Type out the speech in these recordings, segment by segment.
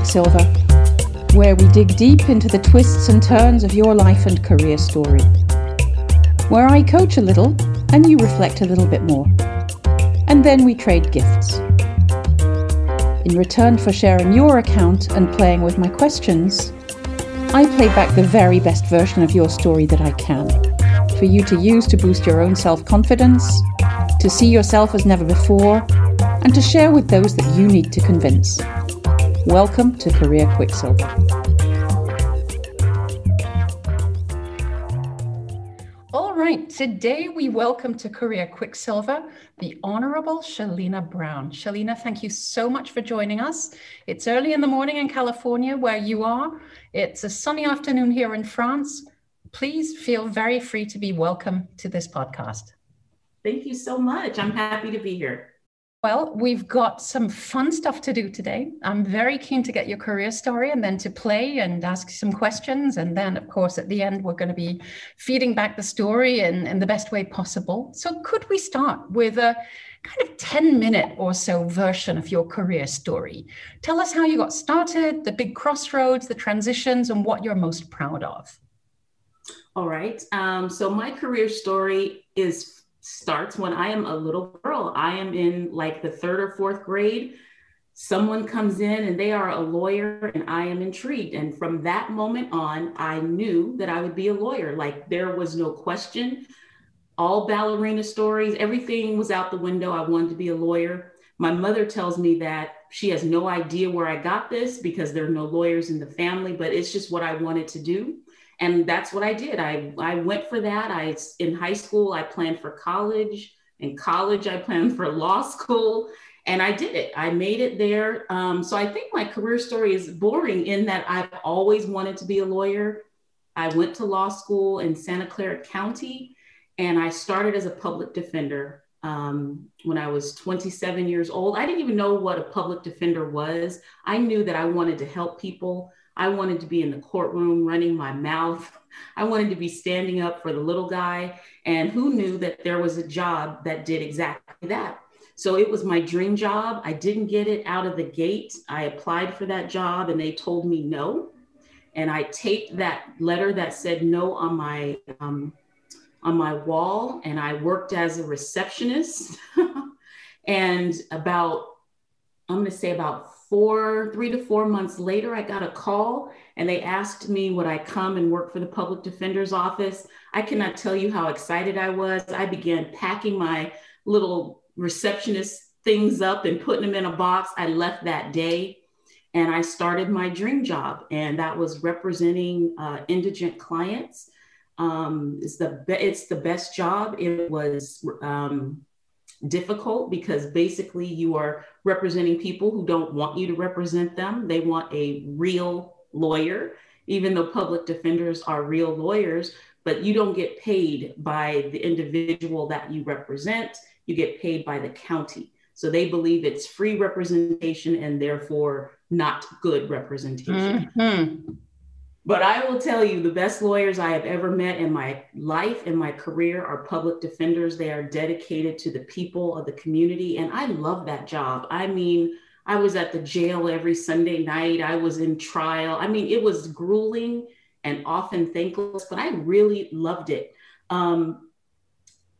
Quicksilver, where we dig deep into the twists and turns of your life and career story. Where I coach a little and you reflect a little bit more. And then we trade gifts. In return for sharing your account and playing with my questions, I play back the very best version of your story that I can, for you to use to boost your own self confidence, to see yourself as never before, and to share with those that you need to convince. Welcome to Career Quicksilver. All right, today we welcome to Career Quicksilver the Honorable Shalina Brown. Shalina, thank you so much for joining us. It's early in the morning in California where you are. It's a sunny afternoon here in France. Please feel very free to be welcome to this podcast. Thank you so much. I'm happy to be here. Well, we've got some fun stuff to do today. I'm very keen to get your career story and then to play and ask some questions. And then, of course, at the end, we're going to be feeding back the story in, in the best way possible. So, could we start with a kind of 10 minute or so version of your career story? Tell us how you got started, the big crossroads, the transitions, and what you're most proud of. All right. Um, so, my career story is starts when I am a little girl. I am in like the third or fourth grade. Someone comes in and they are a lawyer, and I am intrigued. And from that moment on, I knew that I would be a lawyer. Like there was no question. All ballerina stories, everything was out the window. I wanted to be a lawyer. My mother tells me that she has no idea where I got this because there are no lawyers in the family, but it's just what I wanted to do and that's what I did. I I went for that. I in high school I planned for college. In college I planned for law school, and I did it. I made it there. Um, so I think my career story is boring in that I've always wanted to be a lawyer. I went to law school in Santa Clara County, and I started as a public defender um, when I was 27 years old. I didn't even know what a public defender was. I knew that I wanted to help people. I wanted to be in the courtroom running my mouth. I wanted to be standing up for the little guy. And who knew that there was a job that did exactly that? So it was my dream job. I didn't get it out of the gate. I applied for that job and they told me no. And I taped that letter that said no on my um, on my wall and I worked as a receptionist. and about I'm going to say about four, three to four months later, I got a call and they asked me would I come and work for the public defender's office. I cannot tell you how excited I was. I began packing my little receptionist things up and putting them in a box. I left that day and I started my dream job, and that was representing uh, indigent clients. Um, it's the be- it's the best job. It was um, difficult because basically you are representing people who don't want you to represent them. They want a real lawyer, even though public defenders are real lawyers, but you don't get paid by the individual that you represent. You get paid by the county. So they believe it's free representation and therefore not good representation. Mm-hmm. But I will tell you, the best lawyers I have ever met in my life and my career are public defenders. They are dedicated to the people of the community. And I love that job. I mean, I was at the jail every Sunday night, I was in trial. I mean, it was grueling and often thankless, but I really loved it. Um,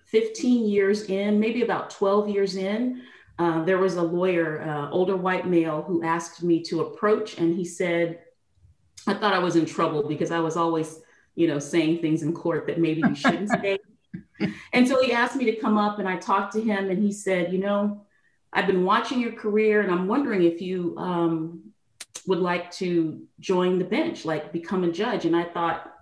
15 years in, maybe about 12 years in, uh, there was a lawyer, uh, older white male, who asked me to approach, and he said, I thought I was in trouble because I was always, you know, saying things in court that maybe you shouldn't say. And so he asked me to come up and I talked to him and he said, you know, I've been watching your career and I'm wondering if you um, would like to join the bench, like become a judge. And I thought,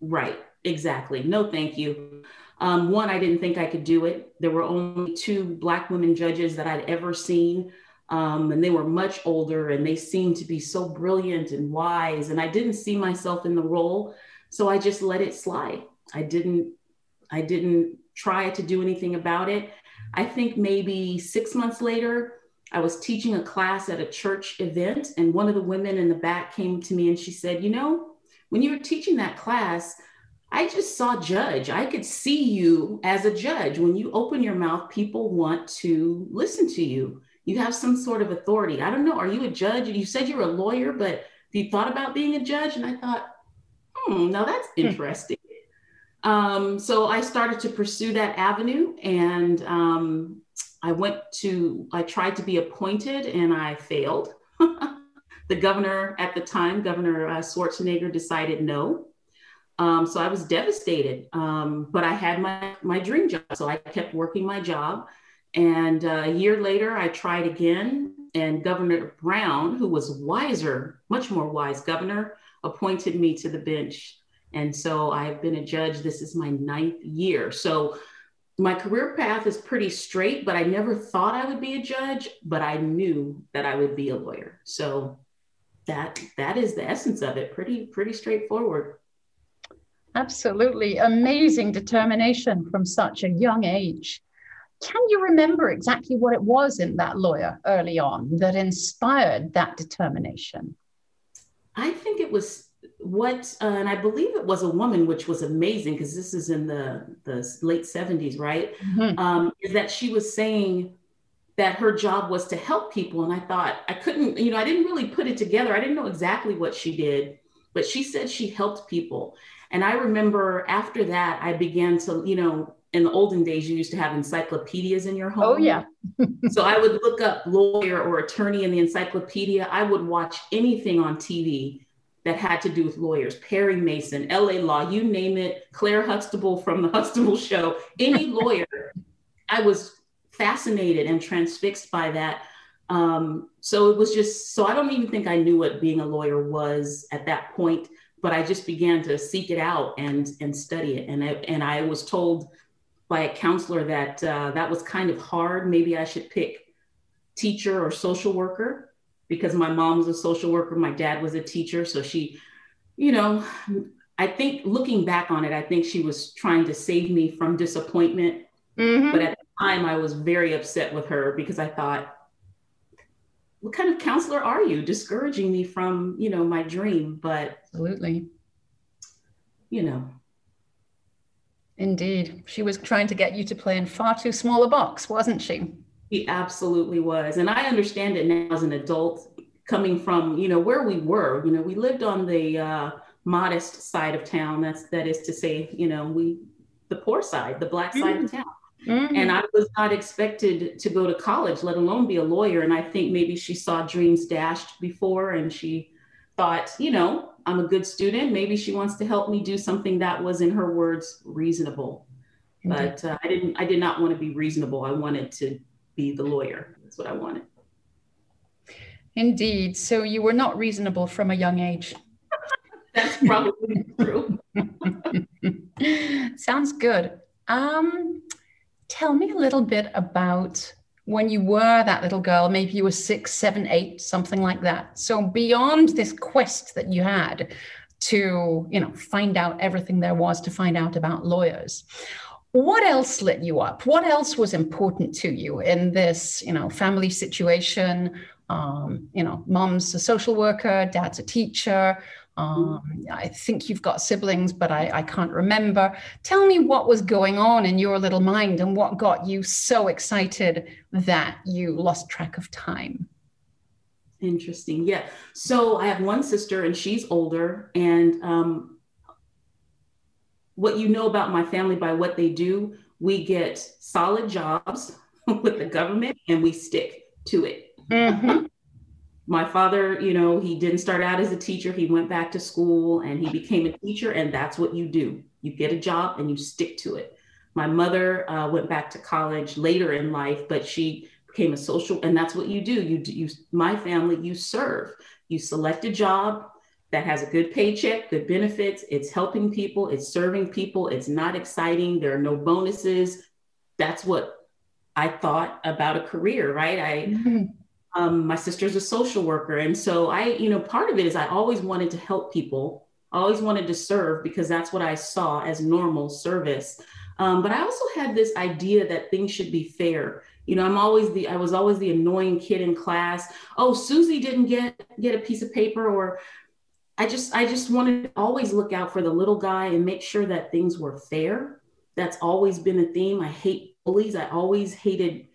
right, exactly. No, thank you. Um, one, I didn't think I could do it. There were only two Black women judges that I'd ever seen. Um, and they were much older and they seemed to be so brilliant and wise. And I didn't see myself in the role. So I just let it slide. I didn't, I didn't try to do anything about it. I think maybe six months later, I was teaching a class at a church event, and one of the women in the back came to me and she said, You know, when you were teaching that class, I just saw judge. I could see you as a judge. When you open your mouth, people want to listen to you you have some sort of authority. I don't know. Are you a judge? You said you're a lawyer, but you thought about being a judge? And I thought, hmm, now that's hmm. interesting. Um, so I started to pursue that avenue and um, I went to, I tried to be appointed and I failed. the governor at the time, Governor uh, Schwarzenegger, decided no. Um, so I was devastated, um, but I had my, my dream job. So I kept working my job. And uh, a year later, I tried again, and Governor Brown, who was wiser, much more wise governor, appointed me to the bench. And so I've been a judge. This is my ninth year. So my career path is pretty straight, but I never thought I would be a judge, but I knew that I would be a lawyer. So that that is the essence of it. Pretty, pretty straightforward. Absolutely amazing determination from such a young age. Can you remember exactly what it was in that lawyer early on that inspired that determination? I think it was what, uh, and I believe it was a woman, which was amazing because this is in the, the late 70s, right? Mm-hmm. Um, is that she was saying that her job was to help people. And I thought, I couldn't, you know, I didn't really put it together. I didn't know exactly what she did, but she said she helped people. And I remember after that, I began to, you know, in the olden days, you used to have encyclopedias in your home. Oh, yeah. so I would look up lawyer or attorney in the encyclopedia. I would watch anything on TV that had to do with lawyers, Perry Mason, LA Law, you name it, Claire Huxtable from the Huxtable Show, any lawyer. I was fascinated and transfixed by that. Um, so it was just, so I don't even think I knew what being a lawyer was at that point, but I just began to seek it out and, and study it. And I, and I was told by a counselor that uh, that was kind of hard. Maybe I should pick teacher or social worker because my mom was a social worker, my dad was a teacher. So she, you know, I think looking back on it, I think she was trying to save me from disappointment. Mm-hmm. But at the time, I was very upset with her because I thought, what kind of counselor are you discouraging me from, you know, my dream? But absolutely, you know, Indeed. She was trying to get you to play in far too small a box, wasn't she? She absolutely was. And I understand it now as an adult, coming from, you know, where we were. You know, we lived on the uh, modest side of town. That's that is to say, you know, we the poor side, the black side mm-hmm. of town. Mm-hmm. And I was not expected to go to college, let alone be a lawyer. And I think maybe she saw dreams dashed before and she thought, you know, I'm a good student. Maybe she wants to help me do something that was, in her words, reasonable. But uh, I didn't. I did not want to be reasonable. I wanted to be the lawyer. That's what I wanted. Indeed. So you were not reasonable from a young age. That's probably true. Sounds good. Um, tell me a little bit about when you were that little girl, maybe you were six, seven, eight, something like that. So beyond this quest that you had to, you know, find out everything there was to find out about lawyers, what else lit you up? What else was important to you in this, you know, family situation? Um, you know, mom's a social worker, dad's a teacher. Um, I think you've got siblings, but I, I, can't remember. Tell me what was going on in your little mind and what got you so excited that you lost track of time. Interesting. Yeah. So I have one sister and she's older. And um, what you know about my family by what they do, we get solid jobs with the government and we stick to it. Mm-hmm my father, you know, he didn't start out as a teacher. He went back to school and he became a teacher, and that's what you do. You get a job and you stick to it. My mother uh, went back to college later in life, but she became a social, and that's what you do. You, you, my family, you serve. You select a job that has a good paycheck, good benefits. It's helping people. It's serving people. It's not exciting. There are no bonuses. That's what I thought about a career, right? I. Mm-hmm um, my sister's a social worker. And so I, you know, part of it is I always wanted to help people, I always wanted to serve because that's what I saw as normal service. Um, but I also had this idea that things should be fair. You know, I'm always the I was always the annoying kid in class. Oh, Susie didn't get get a piece of paper, or I just I just wanted to always look out for the little guy and make sure that things were fair. That's always been a theme. I hate bullies. I always hated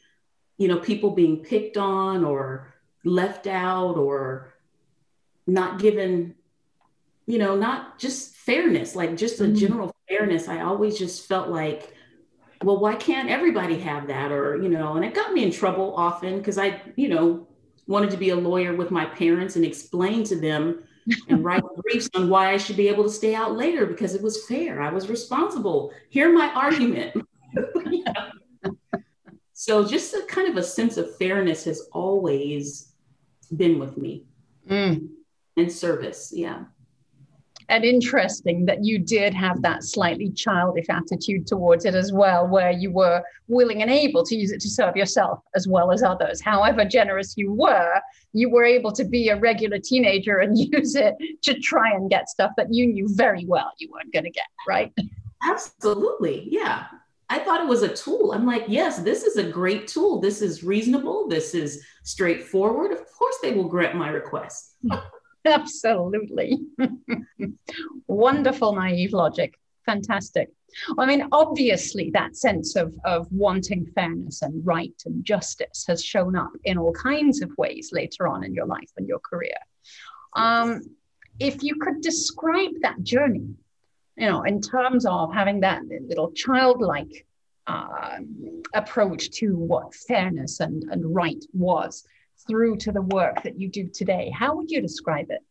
you know, people being picked on or left out or not given, you know, not just fairness, like just a mm-hmm. general fairness. I always just felt like, well, why can't everybody have that? Or, you know, and it got me in trouble often because I, you know, wanted to be a lawyer with my parents and explain to them and write briefs on why I should be able to stay out later because it was fair. I was responsible. Hear my argument. So just a kind of a sense of fairness has always been with me. Mm. And service, yeah. And interesting that you did have that slightly childish attitude towards it as well, where you were willing and able to use it to serve yourself as well as others. However generous you were, you were able to be a regular teenager and use it to try and get stuff that you knew very well you weren't going to get, right? Absolutely. Yeah. I thought it was a tool. I'm like, yes, this is a great tool. This is reasonable. This is straightforward. Of course, they will grant my request. Absolutely. Wonderful naive logic. Fantastic. I mean, obviously, that sense of, of wanting fairness and right and justice has shown up in all kinds of ways later on in your life and your career. Um, if you could describe that journey you know, in terms of having that little childlike uh, approach to what fairness and, and right was through to the work that you do today, how would you describe it?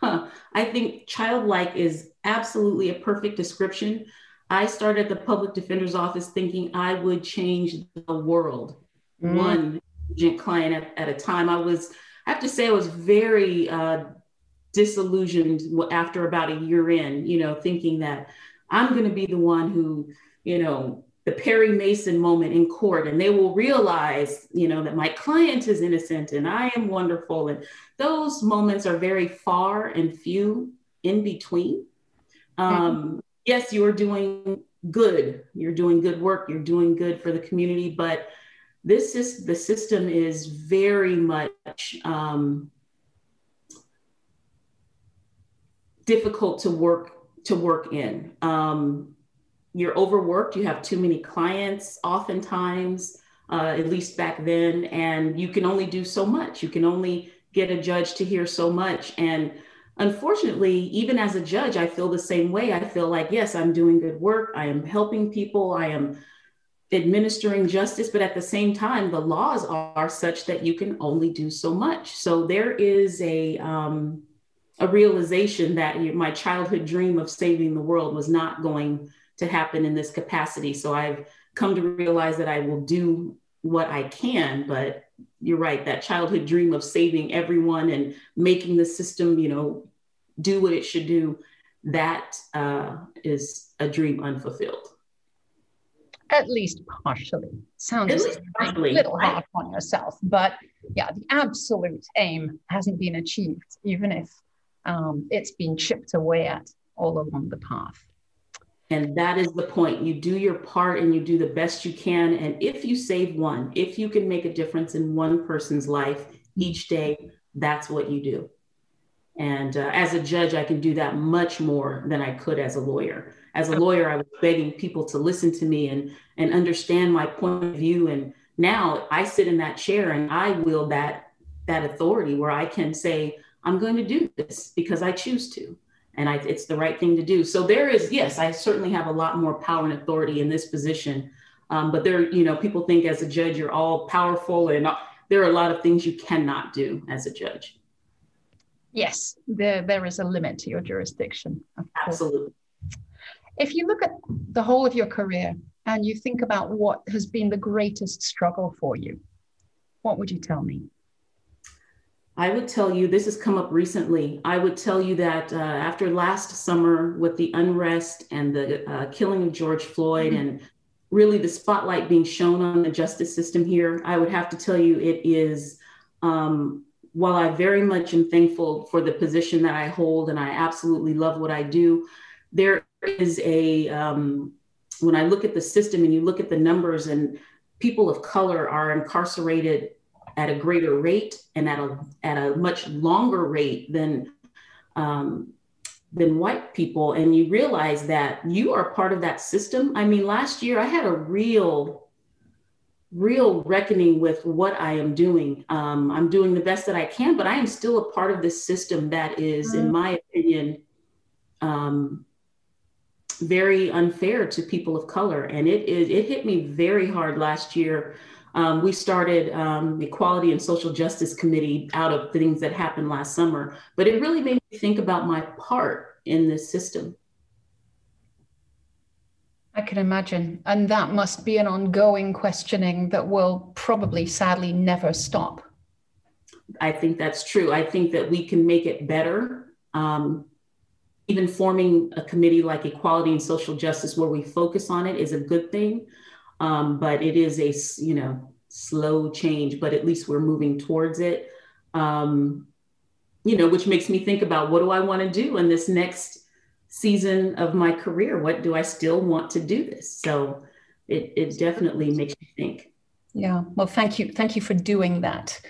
Huh. I think childlike is absolutely a perfect description. I started the public defender's office thinking I would change the world, mm. one client at, at, a time. I was, I have to say, I was very uh, disillusioned after about a year in, you know, thinking that I'm going to be the one who, you know, the Perry Mason moment in court, and they will realize, you know, that my client is innocent and I am wonderful. And those moments are very far and few in between. Um. Yes, you are doing good. You're doing good work. You're doing good for the community, but this is the system is very much um, difficult to work to work in. Um, you're overworked. You have too many clients, oftentimes, uh, at least back then, and you can only do so much. You can only get a judge to hear so much. And unfortunately, even as a judge, I feel the same way. I feel like, yes, I'm doing good work. I am helping people. I am administering justice, but at the same time, the laws are such that you can only do so much. So there is a um, a realization that my childhood dream of saving the world was not going to happen in this capacity. So I've come to realize that I will do what I can, but you're right, that childhood dream of saving everyone and making the system, you know, do what it should do, that uh, is a dream unfulfilled. At least partially. Sounds partially. a little hard on yourself, but yeah, the absolute aim hasn't been achieved, even if um, it's been chipped away at all along the path. And that is the point. You do your part and you do the best you can. And if you save one, if you can make a difference in one person's life each day, that's what you do. And uh, as a judge, I can do that much more than I could as a lawyer. As a lawyer, I was begging people to listen to me and, and understand my point of view. And now I sit in that chair and I wield that, that authority where I can say, I'm going to do this because I choose to. And I, it's the right thing to do. So there is, yes, I certainly have a lot more power and authority in this position. Um, but there, you know, people think as a judge, you're all powerful and there are a lot of things you cannot do as a judge. Yes, there, there is a limit to your jurisdiction. Absolutely. If you look at the whole of your career and you think about what has been the greatest struggle for you, what would you tell me? I would tell you, this has come up recently. I would tell you that uh, after last summer, with the unrest and the uh, killing of George Floyd, mm-hmm. and really the spotlight being shown on the justice system here, I would have to tell you it is, um, while I very much am thankful for the position that I hold and I absolutely love what I do, there is a, um, when I look at the system and you look at the numbers and people of color are incarcerated at a greater rate and at a at a much longer rate than um, than white people, and you realize that you are part of that system. I mean, last year I had a real real reckoning with what I am doing. Um, I'm doing the best that I can, but I am still a part of this system that is, mm-hmm. in my opinion, um, very unfair to people of color. And it, it, it hit me very hard last year. Um, we started um, the Equality and Social Justice Committee out of things that happened last summer, but it really made me think about my part in this system. I can imagine. And that must be an ongoing questioning that will probably sadly never stop. I think that's true. I think that we can make it better. Um, even forming a committee like Equality and Social Justice where we focus on it is a good thing. Um, but it is a, you know, slow change, but at least we're moving towards it. Um, you know, which makes me think about what do I want to do in this next season of my career? What do I still want to do this? So it, it definitely makes me think. Yeah. Well, thank you. Thank you for doing that.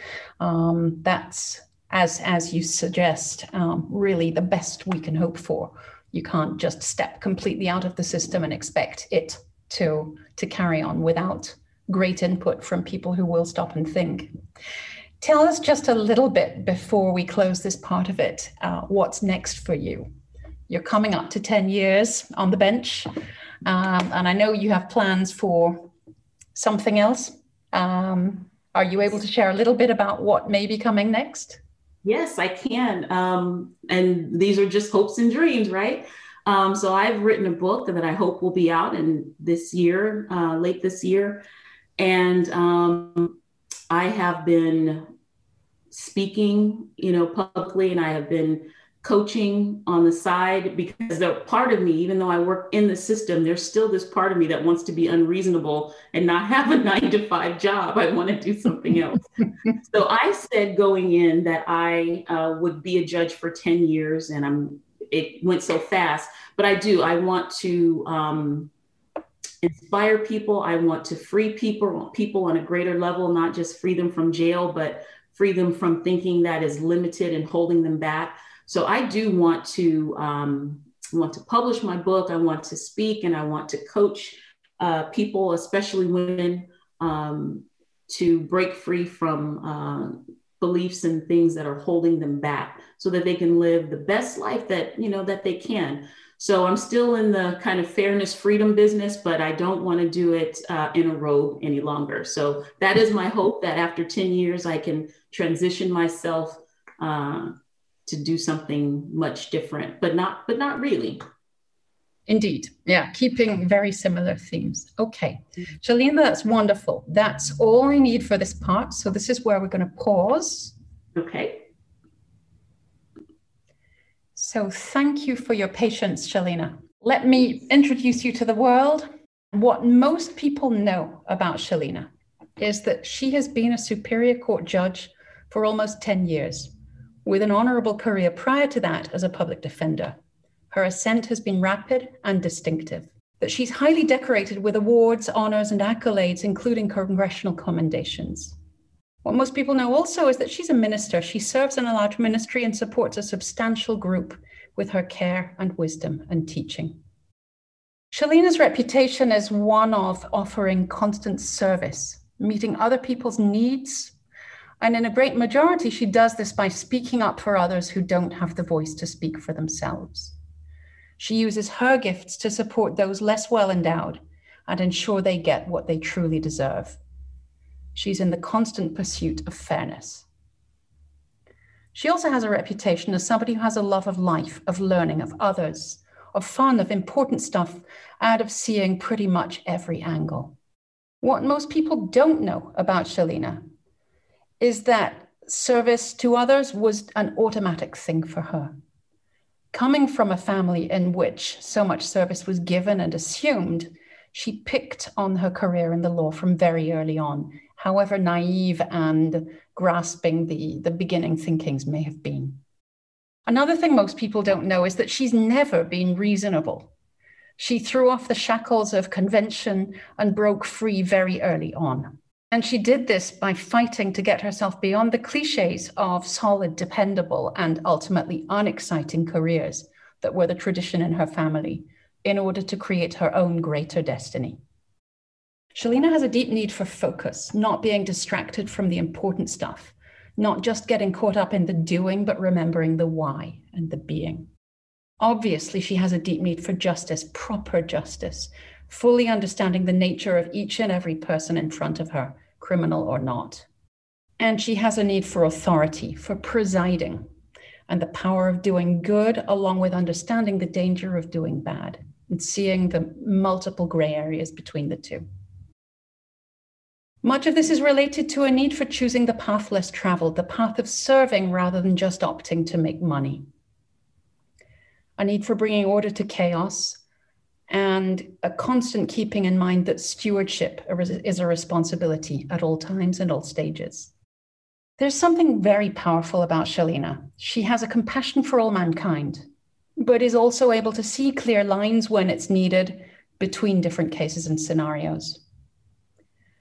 Um, that's as as you suggest, um, really the best we can hope for. You can't just step completely out of the system and expect it to to carry on without great input from people who will stop and think. Tell us just a little bit before we close this part of it. Uh, what's next for you? You're coming up to ten years on the bench, um, and I know you have plans for something else. Um, are you able to share a little bit about what may be coming next? Yes, I can. Um, and these are just hopes and dreams, right? Um, so I've written a book that I hope will be out in this year, uh, late this year. And um, I have been speaking, you know, publicly, and I have been coaching on the side because they're part of me, even though I work in the system, there's still this part of me that wants to be unreasonable and not have a nine to five job. I want to do something else. so I said going in that I uh, would be a judge for 10 years and I'm, it went so fast, but I do, I want to, um, inspire people. I want to free people, people on a greater level, not just free them from jail, but free them from thinking that is limited and holding them back. So I do want to um, want to publish my book. I want to speak and I want to coach uh, people, especially women, um, to break free from uh, beliefs and things that are holding them back, so that they can live the best life that you know that they can. So I'm still in the kind of fairness freedom business, but I don't want to do it uh, in a robe any longer. So that is my hope that after 10 years, I can transition myself uh, to do something much different, but not but not really. Indeed. Yeah, keeping very similar themes. Okay. Shalina, that's wonderful. That's all I need for this part. So this is where we're going to pause. Okay. So thank you for your patience, Shalina. Let me introduce you to the world. What most people know about Shalina is that she has been a Superior Court judge for almost 10 years with an honorable career prior to that as a public defender. Her ascent has been rapid and distinctive. That she's highly decorated with awards, honors, and accolades, including congressional commendations. What most people know also is that she's a minister. She serves in a large ministry and supports a substantial group with her care and wisdom and teaching. Shalina's reputation is one of offering constant service, meeting other people's needs and in a great majority, she does this by speaking up for others who don't have the voice to speak for themselves. She uses her gifts to support those less well endowed and ensure they get what they truly deserve. She's in the constant pursuit of fairness. She also has a reputation as somebody who has a love of life, of learning, of others, of fun, of important stuff, and of seeing pretty much every angle. What most people don't know about Shalina is that service to others was an automatic thing for her. Coming from a family in which so much service was given and assumed, she picked on her career in the law from very early on, however naive and grasping the, the beginning thinkings may have been. Another thing most people don't know is that she's never been reasonable. She threw off the shackles of convention and broke free very early on. And she did this by fighting to get herself beyond the cliches of solid, dependable, and ultimately unexciting careers that were the tradition in her family in order to create her own greater destiny. Shalina has a deep need for focus, not being distracted from the important stuff, not just getting caught up in the doing, but remembering the why and the being. Obviously, she has a deep need for justice, proper justice, fully understanding the nature of each and every person in front of her, criminal or not. And she has a need for authority, for presiding, and the power of doing good, along with understanding the danger of doing bad and seeing the multiple gray areas between the two. Much of this is related to a need for choosing the path less traveled, the path of serving rather than just opting to make money. A need for bringing order to chaos, and a constant keeping in mind that stewardship is a responsibility at all times and all stages. There's something very powerful about Shalina. She has a compassion for all mankind, but is also able to see clear lines when it's needed between different cases and scenarios.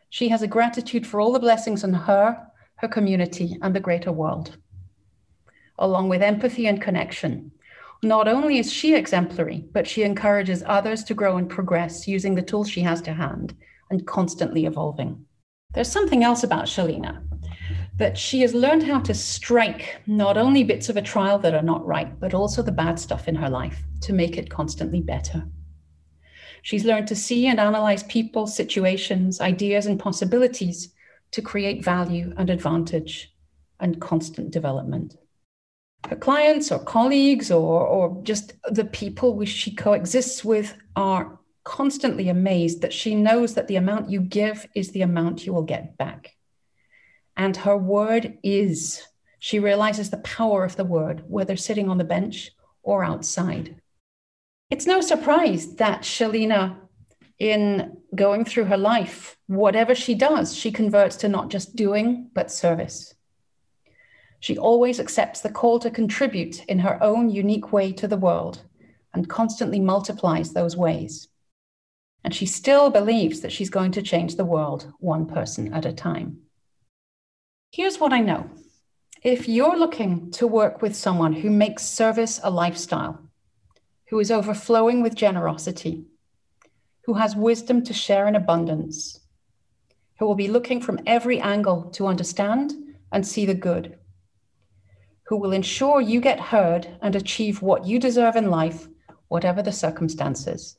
She has a gratitude for all the blessings in her, her community, and the greater world, along with empathy and connection not only is she exemplary, but she encourages others to grow and progress using the tools she has to hand and constantly evolving. There's something else about Shalina that she has learned how to strike not only bits of a trial that are not right, but also the bad stuff in her life to make it constantly better. She's learned to see and analyze people, situations, ideas, and possibilities to create value and advantage and constant development her clients or colleagues or, or just the people which she coexists with are constantly amazed that she knows that the amount you give is the amount you will get back. And her word is, she realizes the power of the word, whether sitting on the bench or outside. It's no surprise that Shalina, in going through her life, whatever she does, she converts to not just doing, but service. She always accepts the call to contribute in her own unique way to the world and constantly multiplies those ways. And she still believes that she's going to change the world one person at a time. Here's what I know if you're looking to work with someone who makes service a lifestyle, who is overflowing with generosity, who has wisdom to share in abundance, who will be looking from every angle to understand and see the good who will ensure you get heard and achieve what you deserve in life, whatever the circumstances,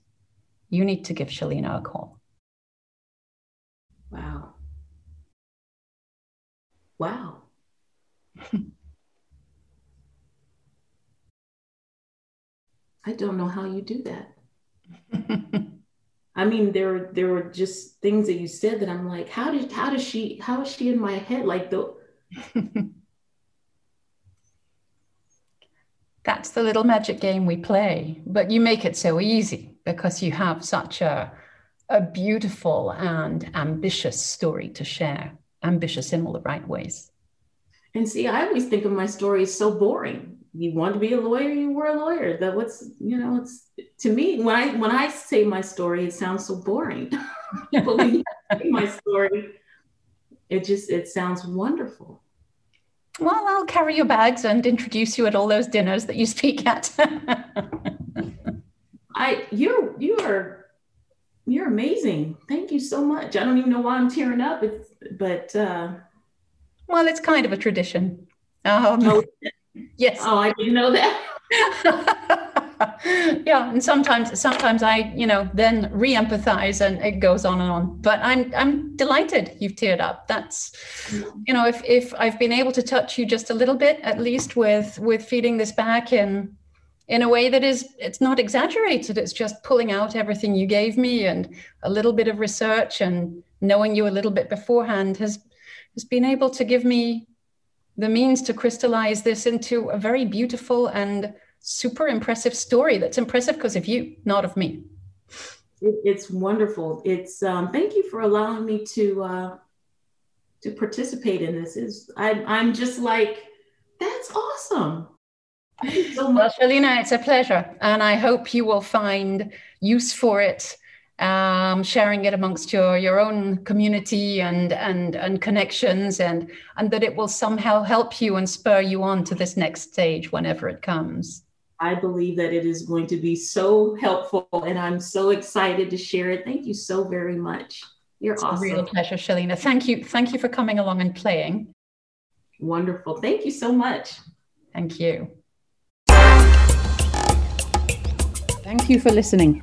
you need to give Shalina a call. Wow. Wow. I don't know how you do that. I mean, there there were just things that you said that I'm like, how did how does she how is she in my head? Like the that's the little magic game we play. But you make it so easy because you have such a, a beautiful and ambitious story to share, ambitious in all the right ways. And see, I always think of my story as so boring. You want to be a lawyer, you were a lawyer. That what's you know, it's to me when I when I say my story, it sounds so boring. but when you say my story, it just it sounds wonderful. Well, I'll carry your bags and introduce you at all those dinners that you speak at. I you you are you're amazing. Thank you so much. I don't even know why I'm tearing up, it's, but uh, well, it's kind of a tradition. Um, oh, yes. Oh, I didn't know that. yeah and sometimes sometimes i you know then re-empathize and it goes on and on. But i'm i'm delighted you've teared up. That's you know if if i've been able to touch you just a little bit at least with with feeding this back in in a way that is it's not exaggerated. It's just pulling out everything you gave me and a little bit of research and knowing you a little bit beforehand has has been able to give me the means to crystallize this into a very beautiful and super impressive story that's impressive because of you, not of me. It, it's wonderful. It's um, thank you for allowing me to uh, to participate in this. Is I'm I'm just like that's awesome. Thank you so well, Shalina, it's a pleasure, and I hope you will find use for it um, sharing it amongst your your own community and and and connections and and that it will somehow help you and spur you on to this next stage whenever it comes I believe that it is going to be so helpful and I'm so excited to share it. Thank you so very much. You're it's awesome. a real pleasure, Shalina. Thank you. Thank you for coming along and playing. Wonderful. Thank you so much. Thank you. Thank you for listening.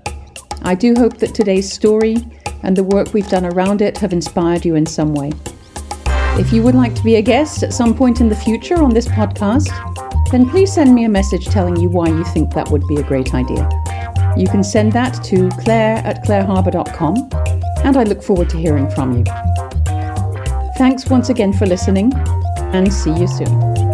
I do hope that today's story and the work we've done around it have inspired you in some way. If you would like to be a guest at some point in the future on this podcast, then please send me a message telling you why you think that would be a great idea. You can send that to claire at claireharbour.com, and I look forward to hearing from you. Thanks once again for listening, and see you soon.